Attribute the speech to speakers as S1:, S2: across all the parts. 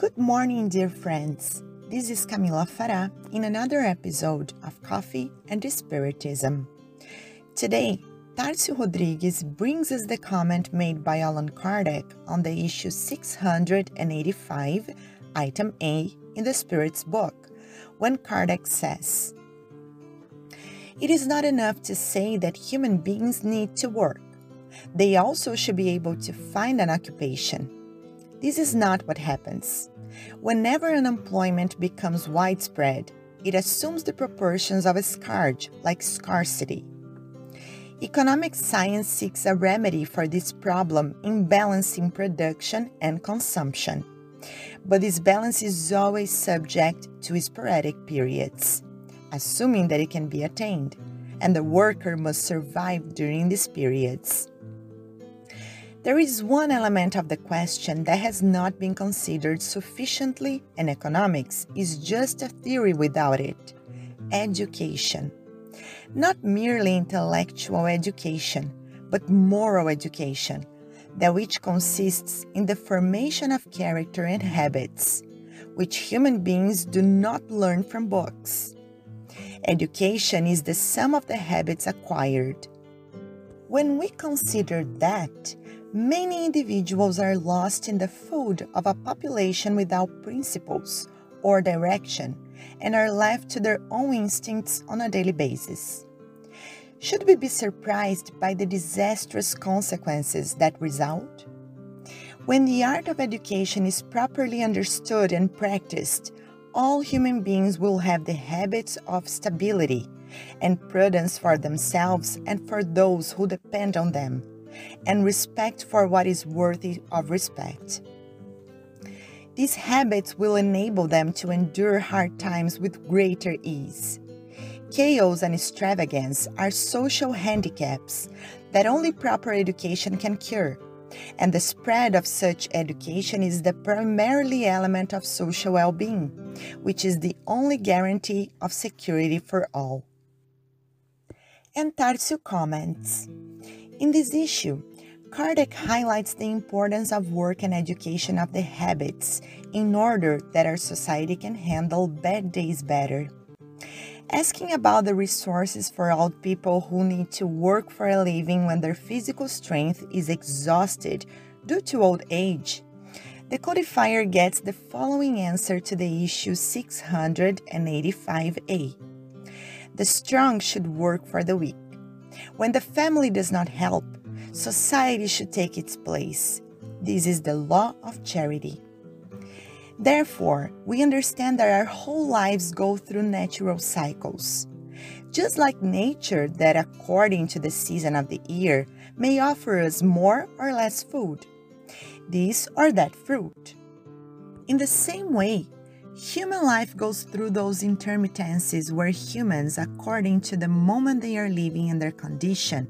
S1: Good morning, dear friends. This is Camila Farah in another episode of Coffee and Spiritism. Today, Tarcio Rodrigues brings us the comment made by Allan Kardec on the issue 685, item A in the Spirit's book, when Kardec says, It is not enough to say that human beings need to work. They also should be able to find an occupation this is not what happens. Whenever unemployment becomes widespread, it assumes the proportions of a scourge, like scarcity. Economic science seeks a remedy for this problem in balancing production and consumption. But this balance is always subject to sporadic periods, assuming that it can be attained, and the worker must survive during these periods. There is one element of the question that has not been considered sufficiently, and economics is just a theory without it education. Not merely intellectual education, but moral education, that which consists in the formation of character and habits, which human beings do not learn from books. Education is the sum of the habits acquired. When we consider that, Many individuals are lost in the food of a population without principles or direction and are left to their own instincts on a daily basis. Should we be surprised by the disastrous consequences that result? When the art of education is properly understood and practiced, all human beings will have the habits of stability and prudence for themselves and for those who depend on them and respect for what is worthy of respect. These habits will enable them to endure hard times with greater ease. Chaos and extravagance are social handicaps that only proper education can cure, and the spread of such education is the primarily element of social well being, which is the only guarantee of security for all. And Tarcio comments In this issue, Kardec highlights the importance of work and education of the habits in order that our society can handle bad days better. Asking about the resources for old people who need to work for a living when their physical strength is exhausted due to old age, the codifier gets the following answer to the issue 685A. The strong should work for the weak. When the family does not help, society should take its place. This is the law of charity. Therefore, we understand that our whole lives go through natural cycles. Just like nature, that according to the season of the year may offer us more or less food, this or that fruit. In the same way, human life goes through those intermittencies where humans, according to the moment they are living and their condition,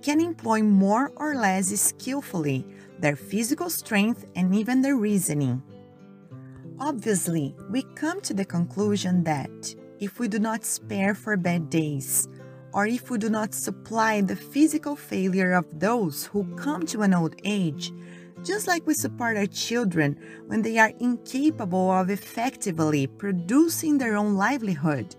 S1: can employ more or less skillfully their physical strength and even their reasoning. Obviously, we come to the conclusion that if we do not spare for bad days, or if we do not supply the physical failure of those who come to an old age, just like we support our children when they are incapable of effectively producing their own livelihood,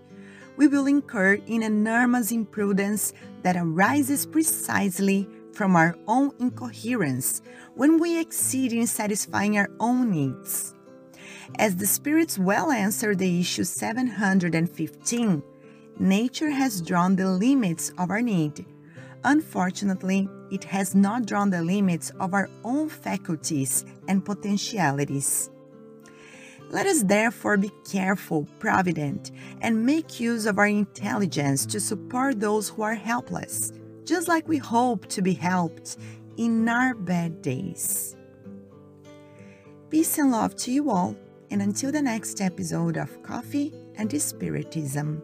S1: we will incur in enormous imprudence that arises precisely from our own incoherence when we exceed in satisfying our own needs. As the spirits well answer the issue 715, nature has drawn the limits of our need. Unfortunately, it has not drawn the limits of our own faculties and potentialities. Let us therefore be careful, provident, and make use of our intelligence to support those who are helpless, just like we hope to be helped in our bad days. Peace and love to you all, and until the next episode of Coffee and Spiritism.